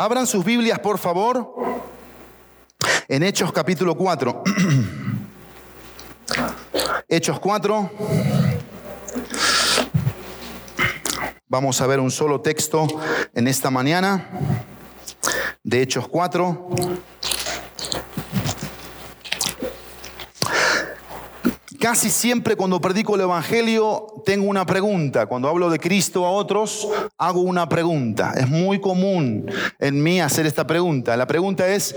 Abran sus Biblias, por favor, en Hechos capítulo 4. Hechos 4. Vamos a ver un solo texto en esta mañana de Hechos 4. Casi siempre cuando predico el Evangelio tengo una pregunta. Cuando hablo de Cristo a otros, hago una pregunta. Es muy común en mí hacer esta pregunta. La pregunta es,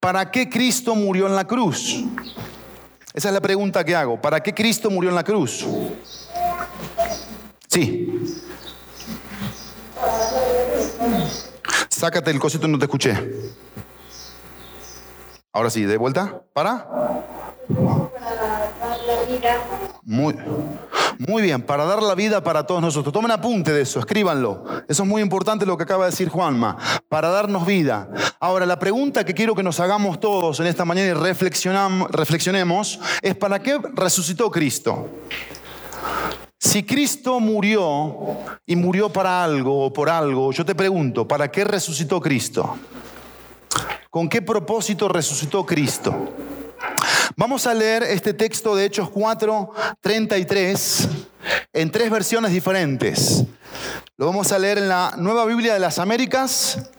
¿para qué Cristo murió en la cruz? Esa es la pregunta que hago. ¿Para qué Cristo murió en la cruz? Sí. Sácate el cosito, no te escuché. Ahora sí, de vuelta. ¿Para? Muy, muy bien, para dar la vida para todos nosotros. Tomen apunte de eso, escríbanlo. Eso es muy importante lo que acaba de decir Juanma, para darnos vida. Ahora, la pregunta que quiero que nos hagamos todos en esta mañana y reflexionemos es ¿para qué resucitó Cristo? Si Cristo murió y murió para algo o por algo, yo te pregunto, ¿para qué resucitó Cristo? ¿Con qué propósito resucitó Cristo? Vamos a leer este texto de Hechos 4, 33 en tres versiones diferentes. Lo vamos a leer en la Nueva Biblia de las Américas,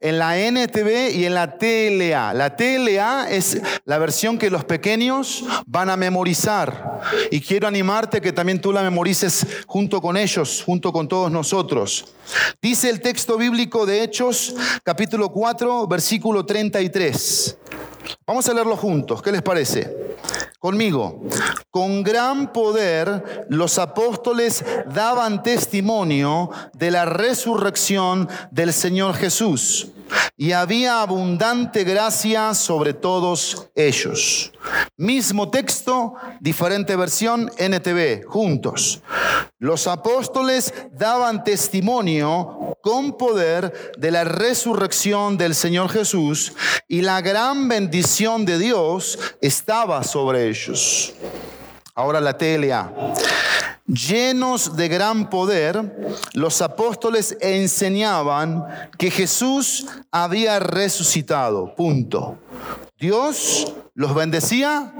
en la NTV y en la TLA. La TLA es la versión que los pequeños van a memorizar. Y quiero animarte que también tú la memorices junto con ellos, junto con todos nosotros. Dice el texto bíblico de Hechos, capítulo 4, versículo 33. Vamos a leerlo juntos, ¿qué les parece? Conmigo, con gran poder los apóstoles daban testimonio de la resurrección del Señor Jesús y había abundante gracia sobre todos ellos. Mismo texto, diferente versión, NTV, juntos. Los apóstoles daban testimonio con poder de la resurrección del Señor Jesús y la gran bendición de Dios estaba sobre ellos. Ahora la TLA. Llenos de gran poder, los apóstoles enseñaban que Jesús había resucitado. Punto. Dios los bendecía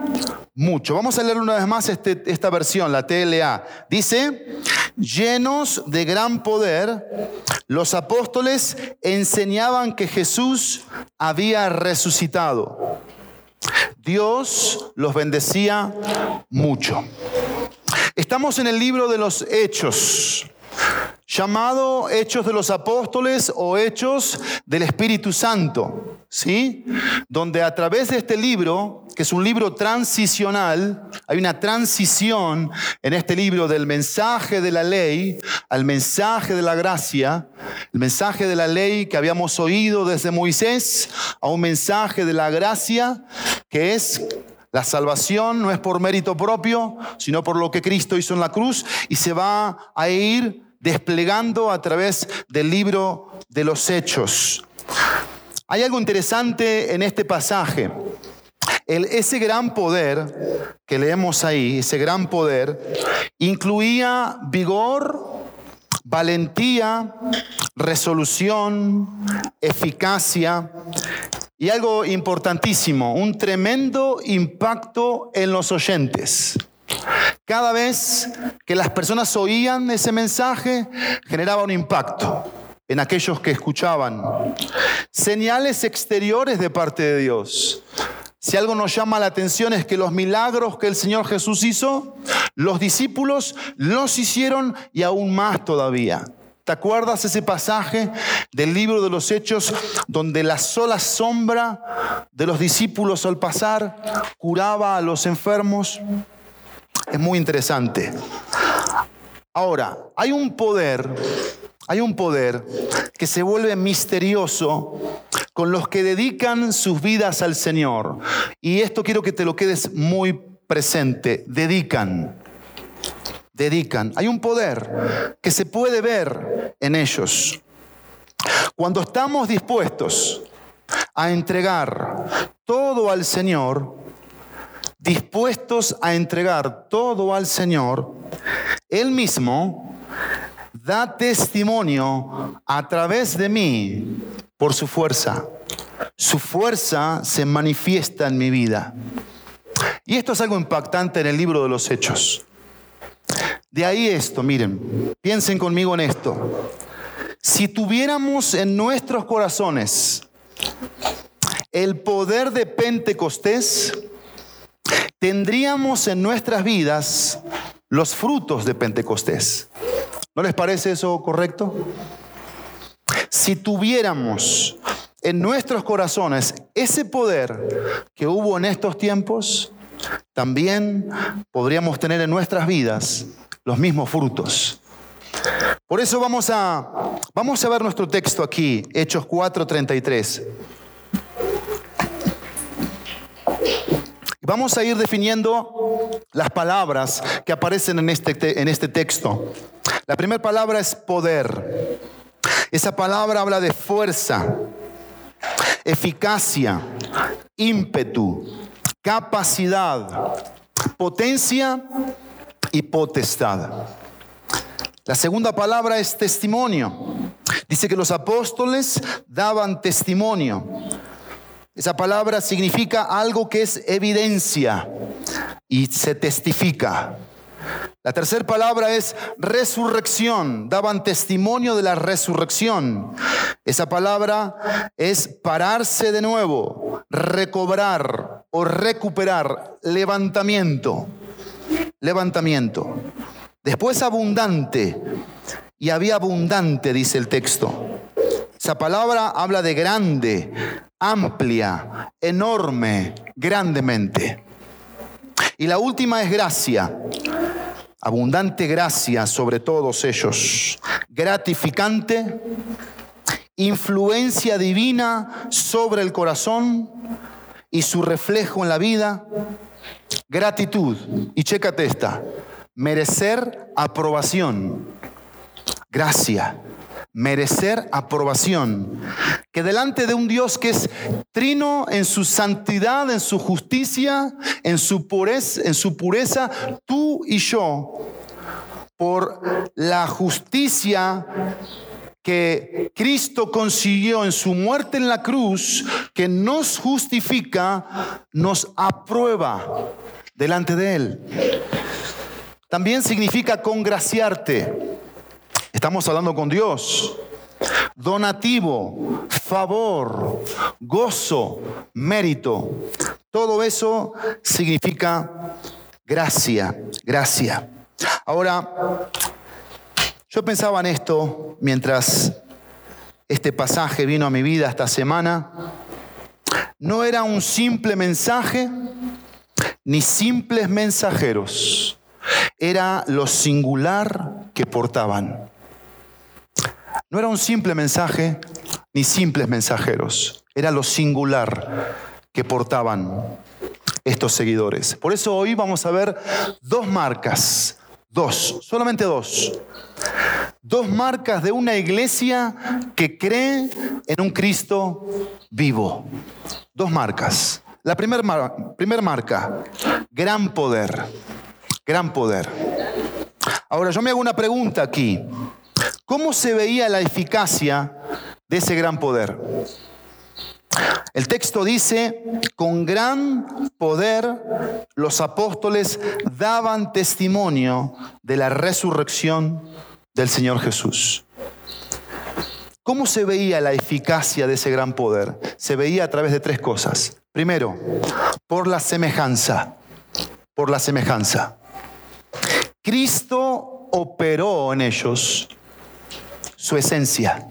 mucho. Vamos a leer una vez más este, esta versión, la TLA. Dice, llenos de gran poder, los apóstoles enseñaban que Jesús había resucitado. Dios los bendecía mucho. Estamos en el libro de los Hechos, llamado Hechos de los Apóstoles o Hechos del Espíritu Santo, ¿sí? Donde a través de este libro, que es un libro transicional, hay una transición en este libro del mensaje de la ley al mensaje de la gracia, el mensaje de la ley que habíamos oído desde Moisés a un mensaje de la gracia que es la salvación no es por mérito propio, sino por lo que Cristo hizo en la cruz y se va a ir desplegando a través del libro de los hechos. Hay algo interesante en este pasaje. ese gran poder que leemos ahí, ese gran poder, incluía vigor, valentía, resolución, eficacia y algo importantísimo, un tremendo impacto en los oyentes. Cada vez que las personas oían ese mensaje, generaba un impacto en aquellos que escuchaban. Señales exteriores de parte de Dios. Si algo nos llama la atención es que los milagros que el Señor Jesús hizo, los discípulos los hicieron y aún más todavía. ¿Te acuerdas ese pasaje del libro de los Hechos donde la sola sombra de los discípulos al pasar curaba a los enfermos? Es muy interesante. Ahora, hay un poder, hay un poder que se vuelve misterioso con los que dedican sus vidas al Señor. Y esto quiero que te lo quedes muy presente. Dedican dedican. Hay un poder que se puede ver en ellos. Cuando estamos dispuestos a entregar todo al Señor, dispuestos a entregar todo al Señor, Él mismo da testimonio a través de mí por su fuerza. Su fuerza se manifiesta en mi vida. Y esto es algo impactante en el libro de los Hechos. De ahí esto, miren, piensen conmigo en esto. Si tuviéramos en nuestros corazones el poder de Pentecostés, tendríamos en nuestras vidas los frutos de Pentecostés. ¿No les parece eso correcto? Si tuviéramos en nuestros corazones ese poder que hubo en estos tiempos, también podríamos tener en nuestras vidas los mismos frutos. Por eso vamos a, vamos a ver nuestro texto aquí, Hechos 4:33. Vamos a ir definiendo las palabras que aparecen en este, en este texto. La primera palabra es poder. Esa palabra habla de fuerza, eficacia, ímpetu, capacidad, potencia y potestad. La segunda palabra es testimonio. Dice que los apóstoles daban testimonio. Esa palabra significa algo que es evidencia y se testifica. La tercera palabra es resurrección. Daban testimonio de la resurrección. Esa palabra es pararse de nuevo, recobrar o recuperar, levantamiento. Levantamiento. Después abundante. Y había abundante, dice el texto. Esa palabra habla de grande, amplia, enorme, grandemente. Y la última es gracia. Abundante gracia sobre todos ellos. Gratificante, influencia divina sobre el corazón y su reflejo en la vida. Gratitud. Y chécate esta. Merecer aprobación. Gracia merecer aprobación. Que delante de un Dios que es trino en su santidad, en su justicia, en su pureza, en su pureza tú y yo, por la justicia que Cristo consiguió en su muerte en la cruz, que nos justifica, nos aprueba delante de Él. También significa congraciarte Estamos hablando con Dios. Donativo, favor, gozo, mérito. Todo eso significa gracia, gracia. Ahora, yo pensaba en esto mientras este pasaje vino a mi vida esta semana. No era un simple mensaje ni simples mensajeros. Era lo singular que portaban. No era un simple mensaje ni simples mensajeros, era lo singular que portaban estos seguidores. Por eso hoy vamos a ver dos marcas, dos, solamente dos. Dos marcas de una iglesia que cree en un Cristo vivo. Dos marcas. La primera primer marca, gran poder, gran poder. Ahora yo me hago una pregunta aquí. ¿Cómo se veía la eficacia de ese gran poder? El texto dice, con gran poder los apóstoles daban testimonio de la resurrección del Señor Jesús. ¿Cómo se veía la eficacia de ese gran poder? Se veía a través de tres cosas. Primero, por la semejanza, por la semejanza. Cristo operó en ellos su esencia.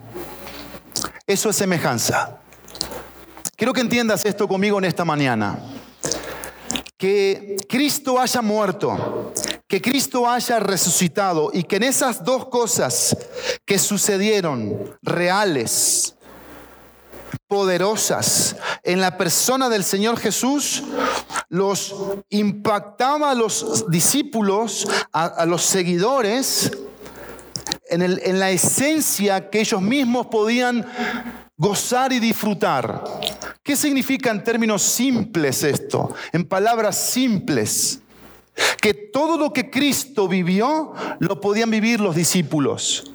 Eso es semejanza. Quiero que entiendas esto conmigo en esta mañana. Que Cristo haya muerto, que Cristo haya resucitado y que en esas dos cosas que sucedieron, reales, poderosas, en la persona del Señor Jesús, los impactaba a los discípulos, a, los seguidores, en, la esencia que ellos mismos podían gozar y disfrutar. ¿Qué significa en términos simples esto? En palabras simples. Que todo lo que Cristo vivió lo podían vivir los discípulos.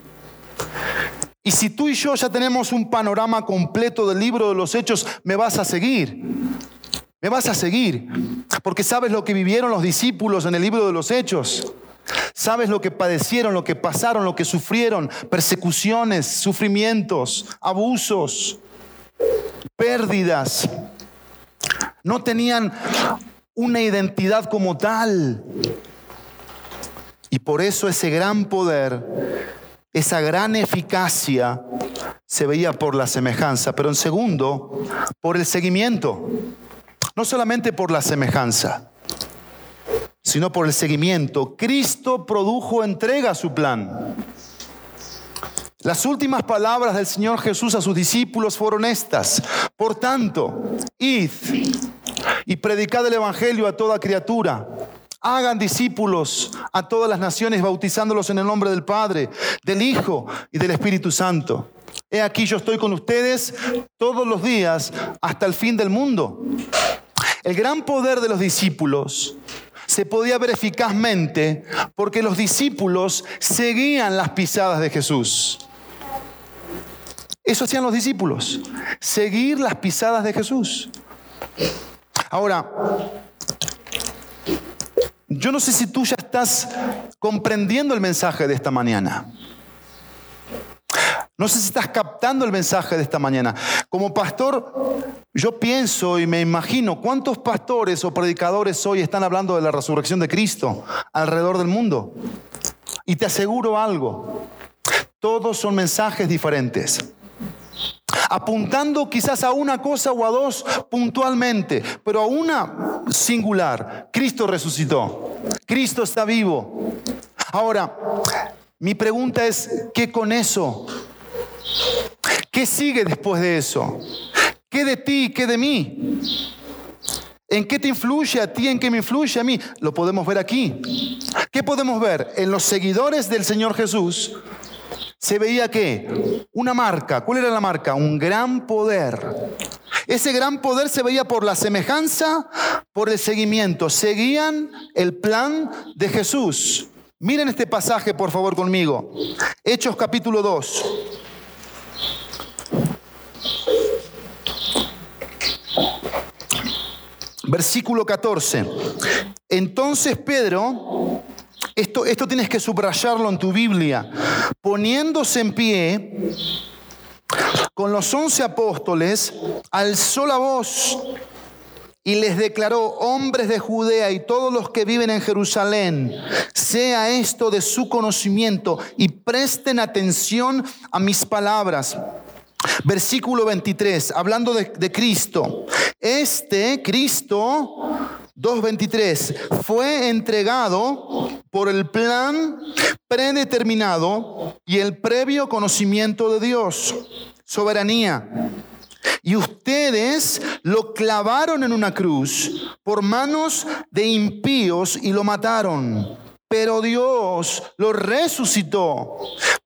Y si tú y yo ya tenemos un panorama completo del libro de los hechos, me vas a seguir. Me vas a seguir. Porque sabes lo que vivieron los discípulos en el libro de los hechos. Sabes lo que padecieron, lo que pasaron, lo que sufrieron, persecuciones, sufrimientos, abusos, pérdidas. No tenían una identidad como tal. Y por eso ese gran poder, esa gran eficacia se veía por la semejanza, pero en segundo, por el seguimiento. No solamente por la semejanza, sino por el seguimiento. Cristo produjo entrega a su plan. Las últimas palabras del Señor Jesús a sus discípulos fueron estas. Por tanto, id y predicad el Evangelio a toda criatura. Hagan discípulos a todas las naciones, bautizándolos en el nombre del Padre, del Hijo y del Espíritu Santo. He aquí yo estoy con ustedes todos los días hasta el fin del mundo. El gran poder de los discípulos se podía ver eficazmente porque los discípulos seguían las pisadas de Jesús. Eso hacían los discípulos, seguir las pisadas de Jesús. Ahora, yo no sé si tú ya estás comprendiendo el mensaje de esta mañana. No sé si estás captando el mensaje de esta mañana. Como pastor, yo pienso y me imagino cuántos pastores o predicadores hoy están hablando de la resurrección de Cristo alrededor del mundo. Y te aseguro algo, todos son mensajes diferentes apuntando quizás a una cosa o a dos puntualmente, pero a una singular. Cristo resucitó, Cristo está vivo. Ahora, mi pregunta es, ¿qué con eso? ¿Qué sigue después de eso? ¿Qué de ti, qué de mí? ¿En qué te influye a ti? ¿En qué me influye a mí? Lo podemos ver aquí. ¿Qué podemos ver? En los seguidores del Señor Jesús se veía que una marca, ¿cuál era la marca? Un gran poder. Ese gran poder se veía por la semejanza, por el seguimiento. Seguían el plan de Jesús. Miren este pasaje, por favor, conmigo. Hechos capítulo 2. Versículo 14. Entonces Pedro esto, esto tienes que subrayarlo en tu Biblia. Poniéndose en pie con los once apóstoles, alzó la voz y les declaró, hombres de Judea y todos los que viven en Jerusalén, sea esto de su conocimiento y presten atención a mis palabras. Versículo 23, hablando de, de Cristo. Este Cristo 2.23, fue entregado por el plan predeterminado y el previo conocimiento de Dios, soberanía. Y ustedes lo clavaron en una cruz por manos de impíos y lo mataron. Pero Dios lo resucitó,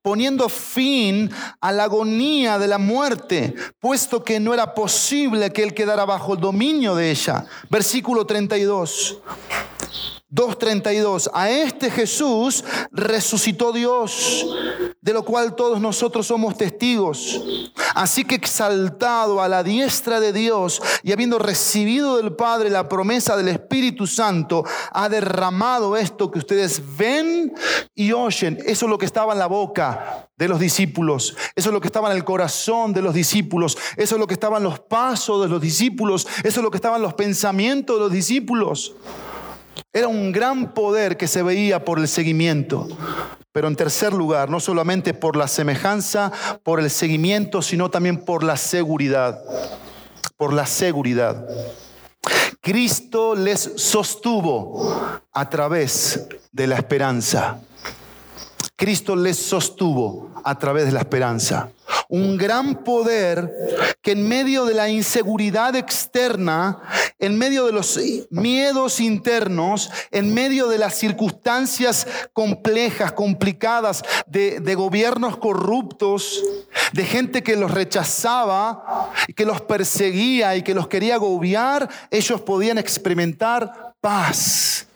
poniendo fin a la agonía de la muerte, puesto que no era posible que él quedara bajo el dominio de ella. Versículo 32. 2.32. A este Jesús resucitó Dios, de lo cual todos nosotros somos testigos. Así que exaltado a la diestra de Dios y habiendo recibido del Padre la promesa del Espíritu Santo, ha derramado esto que ustedes ven y oyen. Eso es lo que estaba en la boca de los discípulos. Eso es lo que estaba en el corazón de los discípulos. Eso es lo que estaba en los pasos de los discípulos. Eso es lo que estaba en los pensamientos de los discípulos. Era un gran poder que se veía por el seguimiento. Pero en tercer lugar, no solamente por la semejanza, por el seguimiento, sino también por la seguridad. Por la seguridad. Cristo les sostuvo a través de la esperanza. Cristo les sostuvo a través de la esperanza. Un gran poder que en medio de la inseguridad externa, en medio de los miedos internos, en medio de las circunstancias complejas, complicadas, de, gobiernos corruptos, de gente que los rechazaba, que los perseguía y que los quería agobiar, ellos podían experimentar paz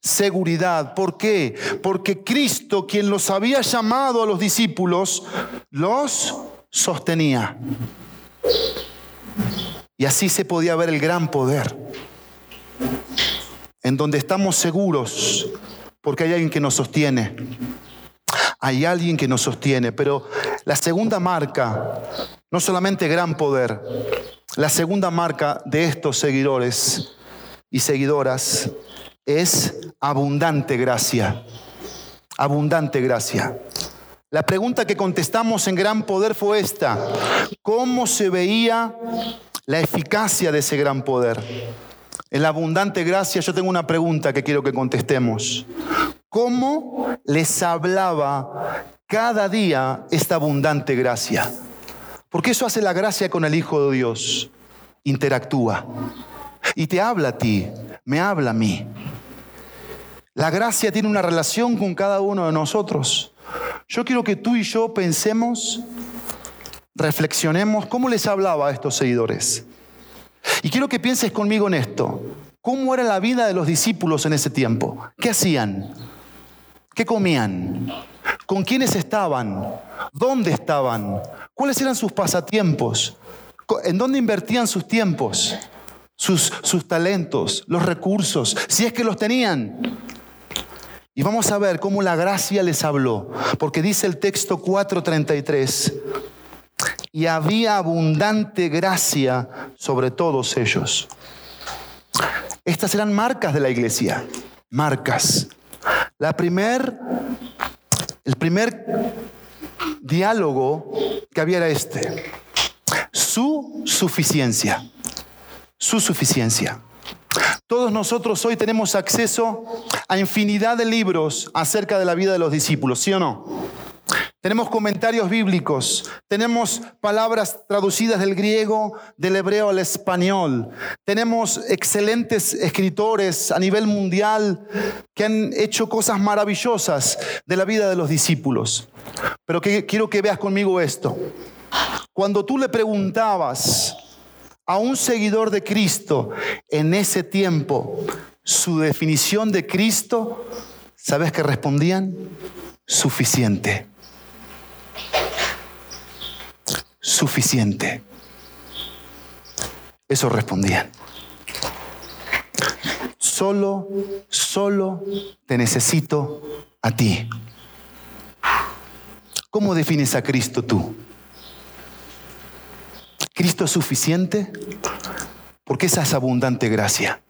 seguridad. ¿Por qué? Porque Cristo, quien los había llamado a los discípulos, los sostenía. Y así se podía ver el gran poder, en donde estamos seguros, porque hay alguien que nos sostiene. Hay alguien que nos sostiene, pero la segunda marca, no solamente gran poder, la segunda marca de estos seguidores y seguidoras es abundante gracia. Abundante gracia. La pregunta que contestamos en gran poder fue esta. ¿Cómo se veía la eficacia de ese gran poder? En la abundante gracia yo tengo una pregunta que quiero que contestemos. ¿Cómo les hablaba cada día esta abundante gracia? Porque eso hace la gracia con el Hijo de Dios. Interactúa. Y te habla a ti, me habla a mí. La gracia tiene una relación con cada uno de nosotros. Yo quiero que tú y yo pensemos, reflexionemos cómo les hablaba a estos seguidores. Y quiero que pienses conmigo en esto. ¿Cómo era la vida de los discípulos en ese tiempo? ¿Qué hacían? ¿Qué comían? ¿Con quiénes estaban? ¿Dónde estaban? ¿Cuáles eran sus pasatiempos? ¿En dónde invertían sus tiempos? Sus, sus talentos, los recursos, si es que los tenían. Y vamos a ver cómo la gracia les habló, porque dice el texto 4:33, y había abundante gracia sobre todos ellos. Estas eran marcas de la iglesia, marcas. La primer, el primer diálogo que había era este, su suficiencia, su suficiencia. Todos nosotros hoy tenemos acceso a infinidad de libros acerca de la vida de los discípulos, ¿sí o no? Tenemos comentarios bíblicos, tenemos palabras traducidas del griego, del hebreo al español, tenemos excelentes escritores a nivel mundial que han hecho cosas maravillosas de la vida de los discípulos. Pero quiero que veas conmigo esto. Cuando tú le preguntabas a un seguidor de Cristo en ese tiempo su definición de Cristo, ¿sabes qué respondían? Suficiente. Suficiente. Eso respondían. Solo, solo te necesito a ti. ¿Cómo defines a Cristo tú? ¿Cristo es suficiente? Porque esa es abundante gracia.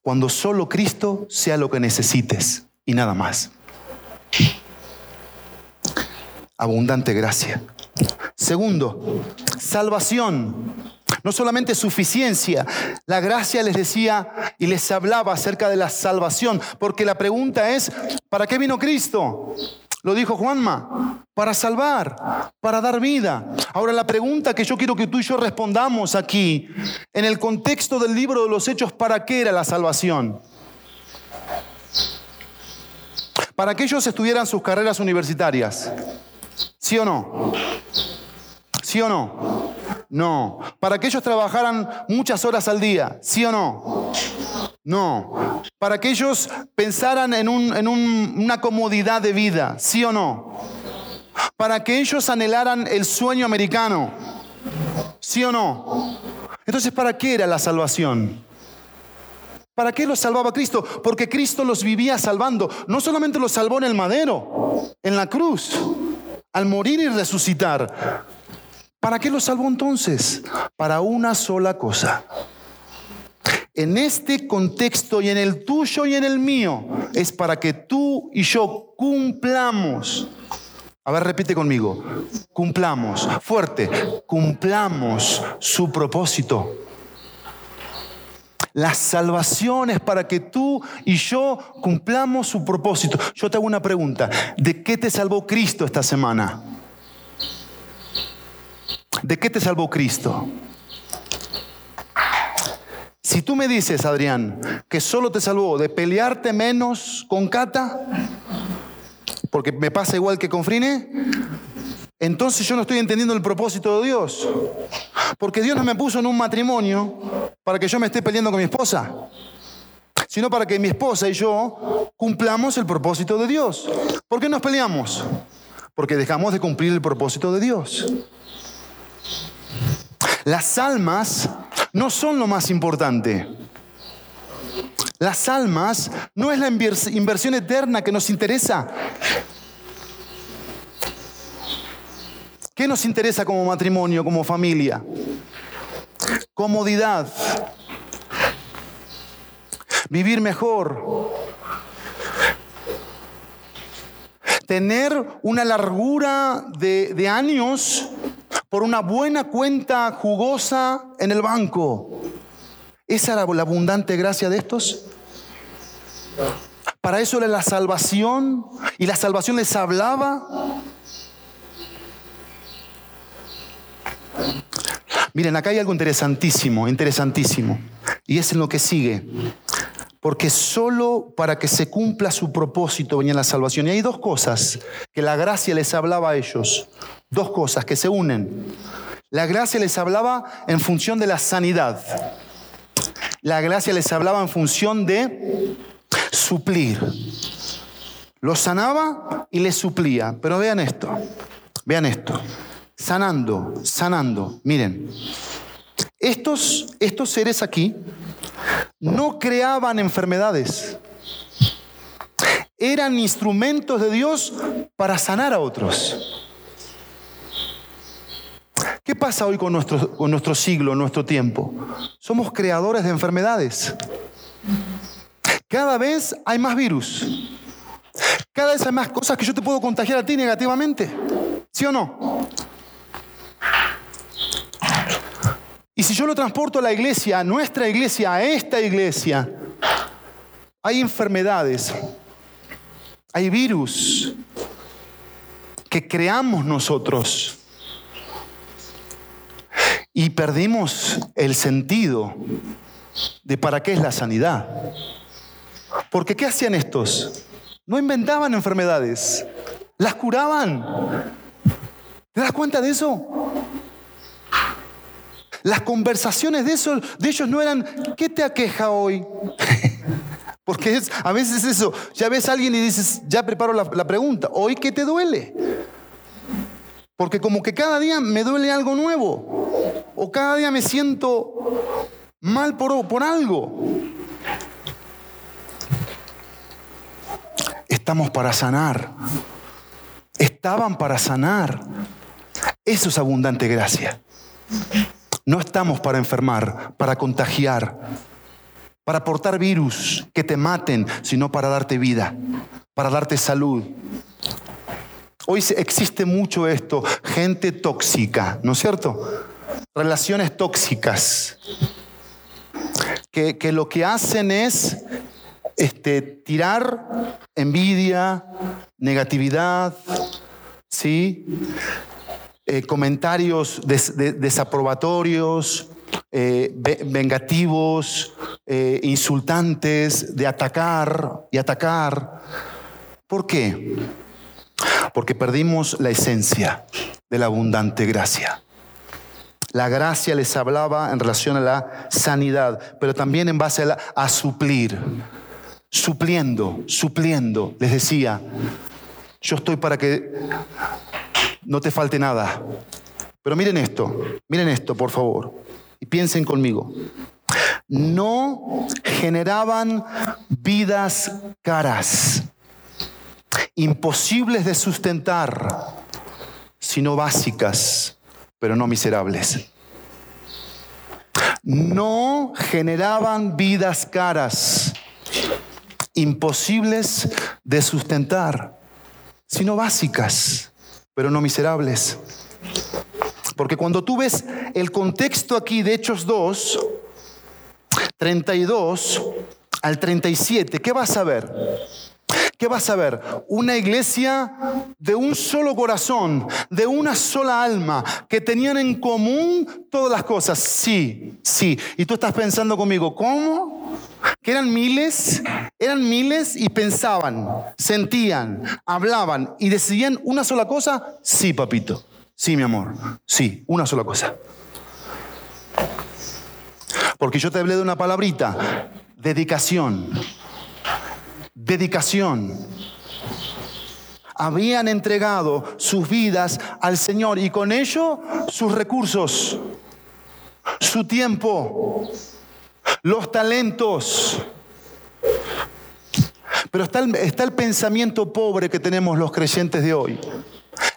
Cuando solo Cristo sea lo que necesites y nada más. Abundante gracia. Segundo, salvación. No solamente suficiencia, la gracia les decía y les hablaba acerca de la salvación, porque la pregunta es, ¿para qué vino Cristo? Lo dijo Juanma, para salvar, para dar vida. Ahora la pregunta que yo quiero que tú y yo respondamos aquí, en el contexto del libro de los Hechos, ¿para qué era la salvación? Para que ellos estudiaran sus carreras universitarias. ¿Sí o no? ¿Sí o no? No. Para que ellos trabajaran muchas horas al día. ¿Sí o no? No. Para que ellos pensaran en, una comodidad de vida, ¿sí o no? Para que ellos anhelaran el sueño americano, ¿sí o no? Entonces, ¿para qué era la salvación? ¿Para qué los salvaba Cristo? Porque Cristo los vivía salvando. No solamente los salvó en el madero, en la cruz, al morir y resucitar. ¿Para qué los salvó entonces? Para una sola cosa en este contexto y en el tuyo y en el mío, es para que tú y yo cumplamos. A ver, repite conmigo. Cumplamos. Fuerte. Cumplamos su propósito. La salvación es para que tú y yo cumplamos su propósito. Yo te hago una pregunta. ¿De qué te salvó Cristo esta semana? ¿De qué te salvó Cristo? Si tú me dices, Adrián, que solo te salvó de pelearte menos con Cata, porque me pasa igual que con Frine, entonces yo no estoy entendiendo el propósito de Dios. Porque Dios no me puso en un matrimonio para que yo me esté peleando con mi esposa. sino para que mi esposa y yo cumplamos el propósito de Dios. ¿Por qué nos peleamos? Porque dejamos de cumplir el propósito de Dios. Las almas no son lo más importante. Las almas no es la inversión eterna que nos interesa. ¿Qué nos interesa como matrimonio, como familia? Comodidad. Vivir mejor. Tener una largura de, años por una buena cuenta jugosa en el banco. ¿Esa era la abundante gracia de estos? Para eso era la salvación y la salvación les hablaba. Miren, acá hay algo interesantísimo, interesantísimo. Y es en lo que sigue. Porque solo para que se cumpla su propósito venía la salvación. Y hay dos cosas que la gracia les hablaba a ellos. Dos cosas que se unen. La gracia les hablaba en función de la sanidad. La gracia les hablaba en función de suplir. Los sanaba y les suplía. Pero vean esto, vean esto. Sanando, sanando. Miren, estos, estos seres aquí no creaban enfermedades. Eran instrumentos de Dios para sanar a otros. ¿Qué pasa hoy con nuestro, con nuestro siglo, nuestro tiempo? Somos creadores de enfermedades. Cada vez hay más virus. Cada vez hay más cosas que yo te puedo contagiar a ti negativamente. ¿Sí o no? Y si yo lo transporto a la iglesia, a nuestra iglesia, a esta iglesia, hay enfermedades, hay virus que creamos nosotros y perdimos el sentido de para qué es la sanidad. Porque ¿qué hacían estos? No inventaban enfermedades, las curaban. ¿Te das cuenta de eso? Las conversaciones de, de ellos no eran, ¿qué te aqueja hoy? Porque a veces es eso, ya ves a alguien y dices, ya preparo la, la pregunta, ¿hoy qué te duele? Porque como que cada día me duele algo nuevo. O cada día me siento mal por, por algo. Estamos para sanar. Estaban para sanar. Eso es abundante gracia. No estamos para enfermar, para contagiar, para portar virus que te maten, sino para darte vida, para darte salud, Hoy existe mucho esto, gente tóxica, ¿no es cierto? Relaciones tóxicas, que, lo que hacen es este, tirar envidia, negatividad, ¿sí? Eh, comentarios desaprobatorios, eh, vengativos, eh, insultantes, de atacar y atacar. ¿Por qué? porque perdimos la esencia de la abundante gracia. La gracia les hablaba en relación a la sanidad, pero también en base a, suplir, supliendo, supliendo. Les decía, yo estoy para que no te falte nada. Pero miren esto, miren esto, por favor, y piensen conmigo. No generaban vidas caras imposibles de sustentar, sino básicas, pero no miserables. No generaban vidas caras, imposibles de sustentar, sino básicas, pero no miserables. Porque cuando tú ves el contexto aquí de Hechos 2, 32 al 37, ¿qué vas a ver? ¿Qué vas a ver? Una iglesia de un solo corazón, de una sola alma, que tenían en común todas las cosas. Sí, sí. Y tú estás pensando conmigo, ¿cómo? Que eran miles, eran miles y pensaban, sentían, hablaban y decidían una sola cosa. Sí, papito. Sí, mi amor. Sí, una sola cosa. Porque yo te hablé de una palabrita dedicación. Dedicación. Habían entregado sus vidas al Señor y con ello sus recursos, su tiempo, los talentos. Pero está el, pensamiento pobre que tenemos los creyentes de hoy,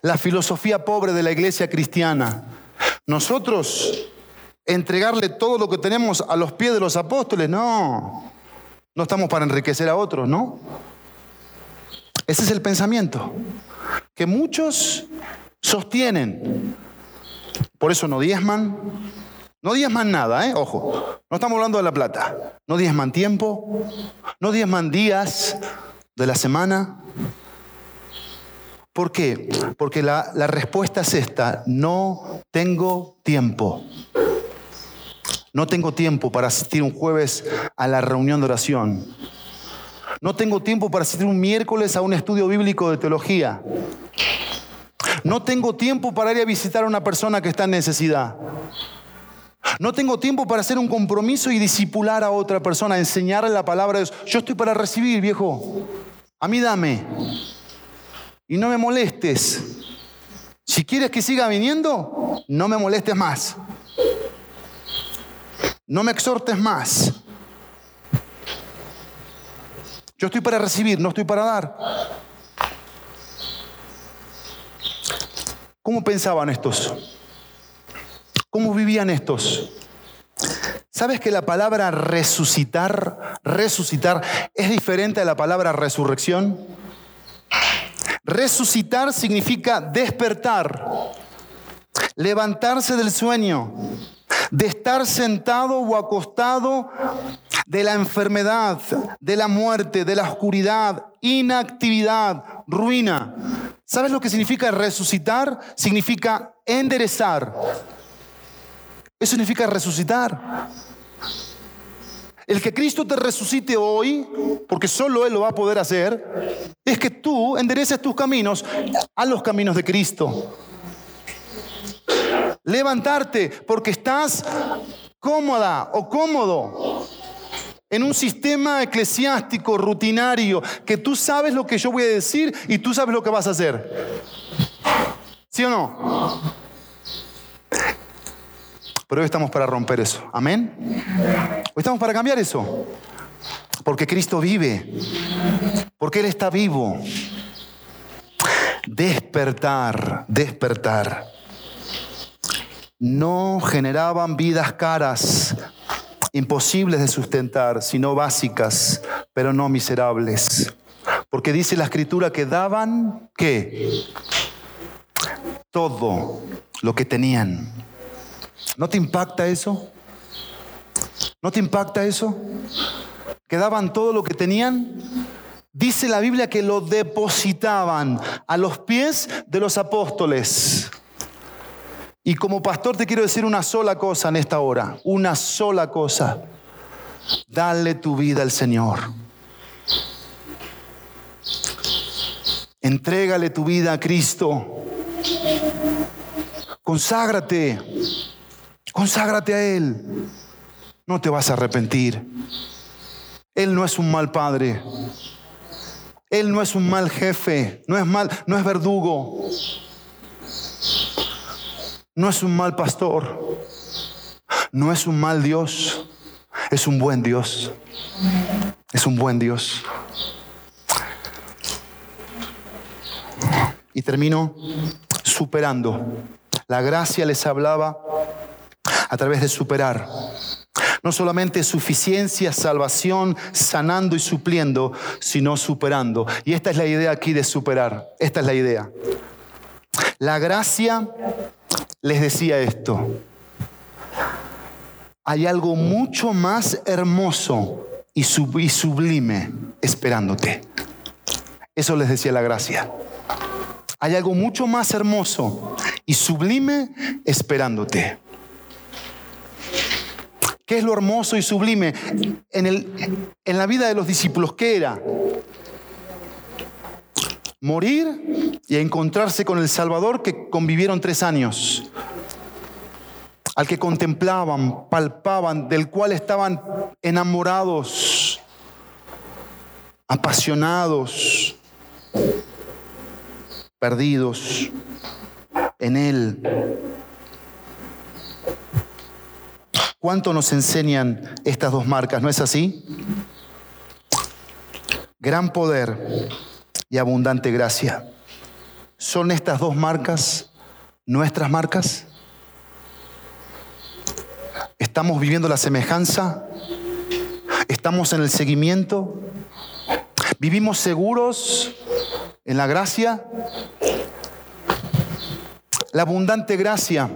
la filosofía pobre de la iglesia cristiana. Nosotros entregarle todo lo que tenemos a los pies de los apóstoles, no. No estamos para enriquecer a otros, ¿no? Ese es el pensamiento que muchos sostienen. Por eso no diezman, no diezman nada, ¿eh? Ojo, no estamos hablando de la plata. No diezman tiempo, no diezman días de la semana. ¿Por qué? Porque la, la respuesta es esta, no tengo tiempo. No tengo tiempo para asistir un jueves a la reunión de oración. No tengo tiempo para asistir un miércoles a un estudio bíblico de teología. No tengo tiempo para ir a visitar a una persona que está en necesidad. No tengo tiempo para hacer un compromiso y disipular a otra persona, enseñarle la palabra de Dios. Yo estoy para recibir, viejo. A mí dame. Y no me molestes. Si quieres que siga viniendo, no me molestes más. No me exhortes más. Yo estoy para recibir, no estoy para dar. ¿Cómo pensaban estos? ¿Cómo vivían estos? ¿Sabes que la palabra resucitar, resucitar, es diferente a la palabra resurrección? Resucitar significa despertar, levantarse del sueño, de estar sentado o acostado de la enfermedad, de la muerte, de la oscuridad, inactividad, ruina. ¿Sabes lo que significa resucitar? Significa enderezar. Eso significa resucitar. El que Cristo te resucite hoy, porque solo Él lo va a poder hacer, es que tú endereces tus caminos a los caminos de Cristo. Levantarte porque estás cómoda o cómodo en un sistema eclesiástico rutinario que tú sabes lo que yo voy a decir y tú sabes lo que vas a hacer. ¿Sí o no? Pero hoy estamos para romper eso. Amén. Hoy estamos para cambiar eso. Porque Cristo vive. Porque Él está vivo. Despertar, despertar. No generaban vidas caras, imposibles de sustentar, sino básicas, pero no miserables. Porque dice la escritura que daban, ¿qué? Todo lo que tenían ¿No te impacta eso? ¿No te impacta eso? ¿Que daban todo lo que tenían? Dice la Biblia que lo depositaban a los pies de los apóstoles. Y como pastor te quiero decir una sola cosa en esta hora, una sola cosa. Dale tu vida al Señor. Entrégale tu vida a Cristo. Conságrate. Conságrate a Él. No te vas a arrepentir. Él no es un mal padre. Él no es un mal jefe. No es mal, no es verdugo. No es un mal pastor. No es un mal Dios. Es un buen Dios. Es un buen Dios. Y termino superando. La gracia les hablaba a través de superar. No solamente suficiencia, salvación, sanando y supliendo, sino superando. Y esta es la idea aquí de superar. Esta es la idea. La gracia les decía esto. Hay algo mucho más hermoso y sublime esperándote. Eso les decía la gracia. Hay algo mucho más hermoso y sublime esperándote. ¿Qué es lo hermoso y sublime en, el, en la vida de los discípulos? ¿Qué era? Morir y encontrarse con el Salvador que convivieron tres años, al que contemplaban, palpaban, del cual estaban enamorados apasionados, perdidos en Él. ¿Cuánto nos enseñan estas dos marcas? ¿No es así? Gran poder y abundante gracia. ¿Son estas dos marcas nuestras marcas? ¿Estamos viviendo la semejanza? ¿Estamos en el seguimiento? ¿Vivimos seguros en la gracia? La abundante gracia.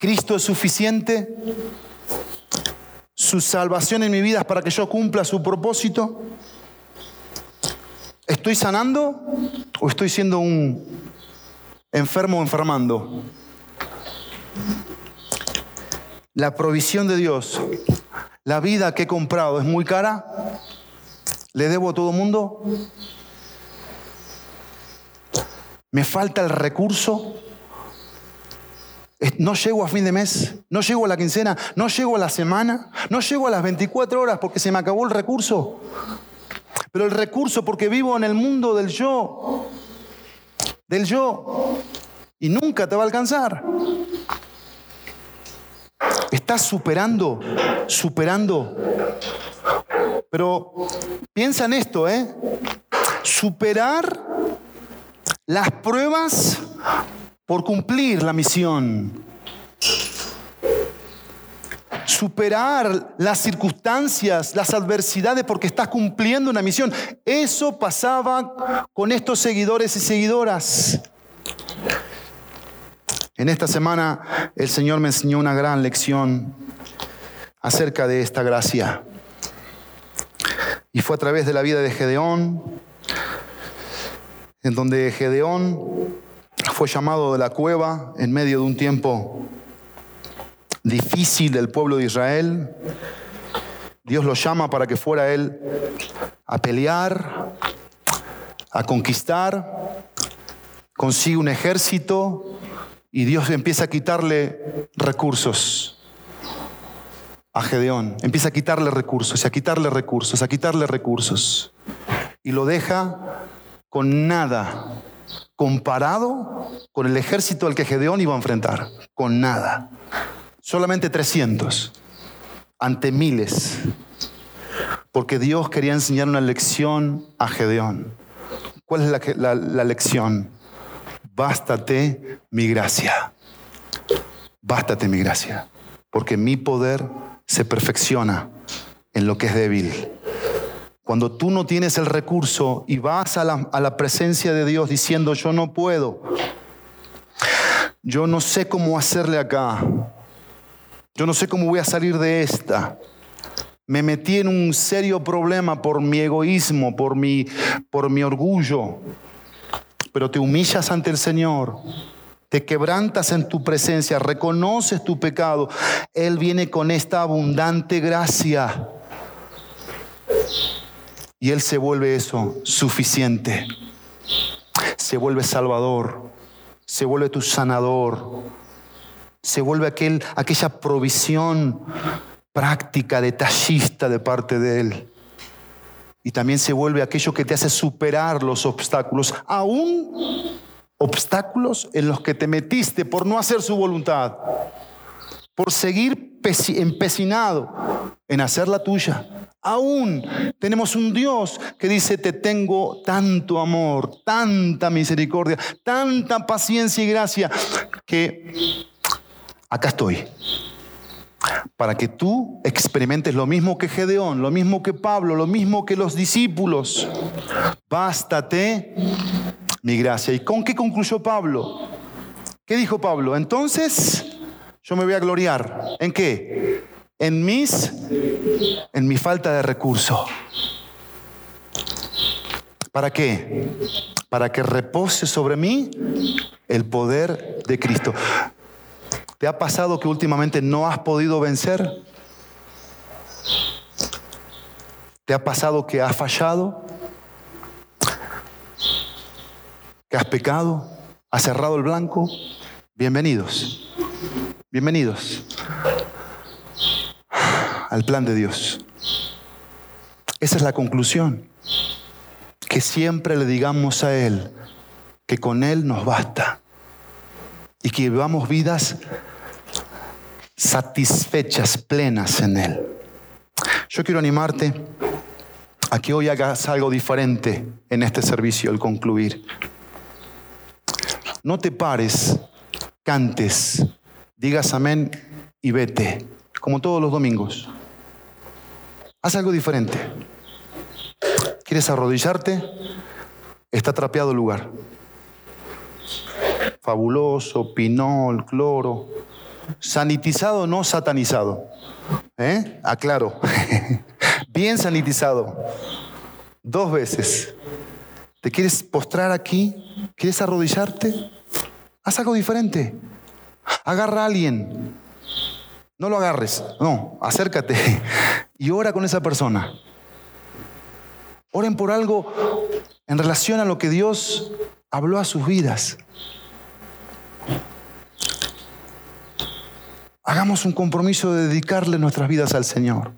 Cristo es suficiente. Su salvación en mi vida es para que yo cumpla su propósito. ¿Estoy sanando o estoy siendo un enfermo o enfermando? La provisión de Dios, la vida que he comprado es muy cara. ¿Le debo a todo mundo? ¿Me falta el recurso? No llego a fin de mes, no llego a la quincena, no llego a la semana, no llego a las 24 horas porque se me acabó el recurso. Pero el recurso porque vivo en el mundo del yo, del yo, y nunca te va a alcanzar. Estás superando, superando. Pero piensa en esto, ¿eh? Superar las pruebas por cumplir la misión superar las circunstancias, las adversidades, porque estás cumpliendo una misión. Eso pasaba con estos seguidores y seguidoras. En esta semana el Señor me enseñó una gran lección acerca de esta gracia. Y fue a través de la vida de Gedeón, en donde Gedeón fue llamado de la cueva en medio de un tiempo difícil del pueblo de Israel. Dios lo llama para que fuera él a pelear, a conquistar, consigue un ejército y Dios empieza a quitarle recursos a Gedeón. Empieza a quitarle recursos, a quitarle recursos, a quitarle recursos. Y lo deja con nada comparado con el ejército al que Gedeón iba a enfrentar. Con nada. Solamente 300 ante miles. Porque Dios quería enseñar una lección a Gedeón. ¿Cuál es la, la lección? Bástate mi gracia. Bástate mi gracia. Porque mi poder se perfecciona en lo que es débil. Cuando tú no tienes el recurso y vas a la, a la, presencia de Dios diciendo, yo no puedo, yo no sé cómo hacerle acá, yo no sé cómo voy a salir de esta. Me metí en un serio problema por mi egoísmo, por mi, por mi orgullo. Pero te humillas ante el Señor, te quebrantas en tu presencia, reconoces tu pecado. Él viene con esta abundante gracia. Y Él se vuelve eso, suficiente. Se vuelve salvador, se vuelve tu sanador se vuelve aquel, aquella provisión práctica, detallista de parte de Él. Y también se vuelve aquello que te hace superar los obstáculos, aún obstáculos en los que te metiste por no hacer su voluntad, por seguir empecinado en hacer la tuya. Aún tenemos un Dios que dice, te tengo tanto amor, tanta misericordia, tanta paciencia y gracia, que acá estoy. Para que tú experimentes lo mismo que Gedeón, lo mismo que Pablo, lo mismo que los discípulos. Bástate mi gracia. ¿Y con qué concluyó Pablo? ¿Qué dijo Pablo? Entonces yo me voy a gloriar. ¿En qué? En mis, en mi falta de recurso. ¿Para qué? Para que repose sobre mí el poder de Cristo. ¿Te ha pasado que últimamente no has podido vencer? ¿Te ha pasado que has fallado? ¿Que has pecado? ¿Has cerrado el blanco? Bienvenidos. Bienvenidos al plan de Dios. Esa es la conclusión. que siempre le digamos a Él que con Él nos basta y que vivamos vidas satisfechas, plenas en Él. Yo quiero animarte a que hoy hagas algo diferente en este servicio al concluir. No te pares, cantes, digas amén y vete, como todos los domingos. Haz algo diferente. ¿Quieres arrodillarte? Está trapeado el lugar. Fabuloso, pinol, cloro. Sanitizado, no satanizado. ¿Eh? Aclaro. Bien sanitizado. Dos veces. ¿Te quieres postrar aquí? ¿Quieres arrodillarte? Haz algo diferente. Agarra a alguien. No lo agarres. No, acércate y ora con esa persona. Oren por algo en relación a lo que Dios habló a sus vidas. Hagamos un compromiso de dedicarle nuestras vidas al Señor.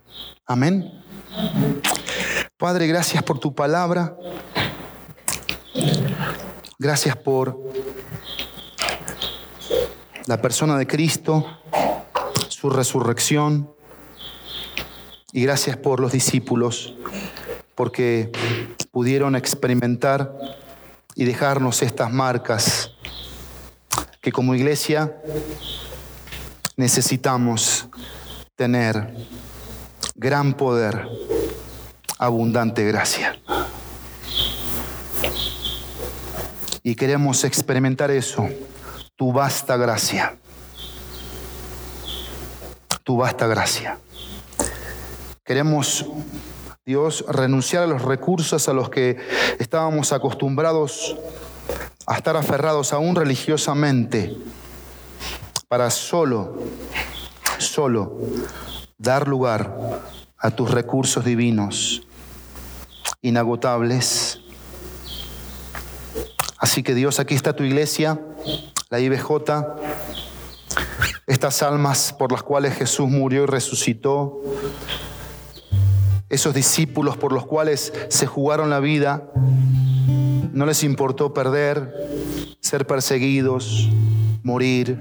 Amén. Padre, gracias por tu palabra. Gracias por la persona de Cristo, su resurrección. Y gracias por los discípulos, porque pudieron experimentar y dejarnos estas marcas que como iglesia necesitamos tener gran poder, abundante gracia. Y queremos experimentar eso, tu vasta gracia. Tu vasta gracia. Queremos, Dios, renunciar a los recursos a los que estábamos acostumbrados a estar aferrados aún religiosamente para solo, solo dar lugar a tus recursos divinos, inagotables. Así que Dios, aquí está tu iglesia, la IBJ, estas almas por las cuales Jesús murió y resucitó, esos discípulos por los cuales se jugaron la vida, no les importó perder, ser perseguidos, morir,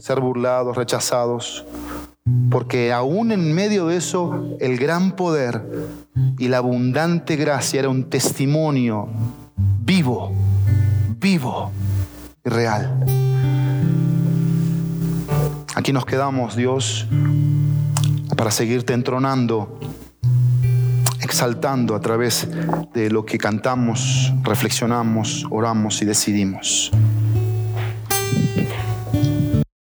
ser burlados, rechazados, porque aún en medio de eso el gran poder y la abundante gracia era un testimonio vivo, vivo y real. Aquí nos quedamos, Dios, para seguirte entronando, exaltando a través de lo que cantamos, reflexionamos, oramos y decidimos.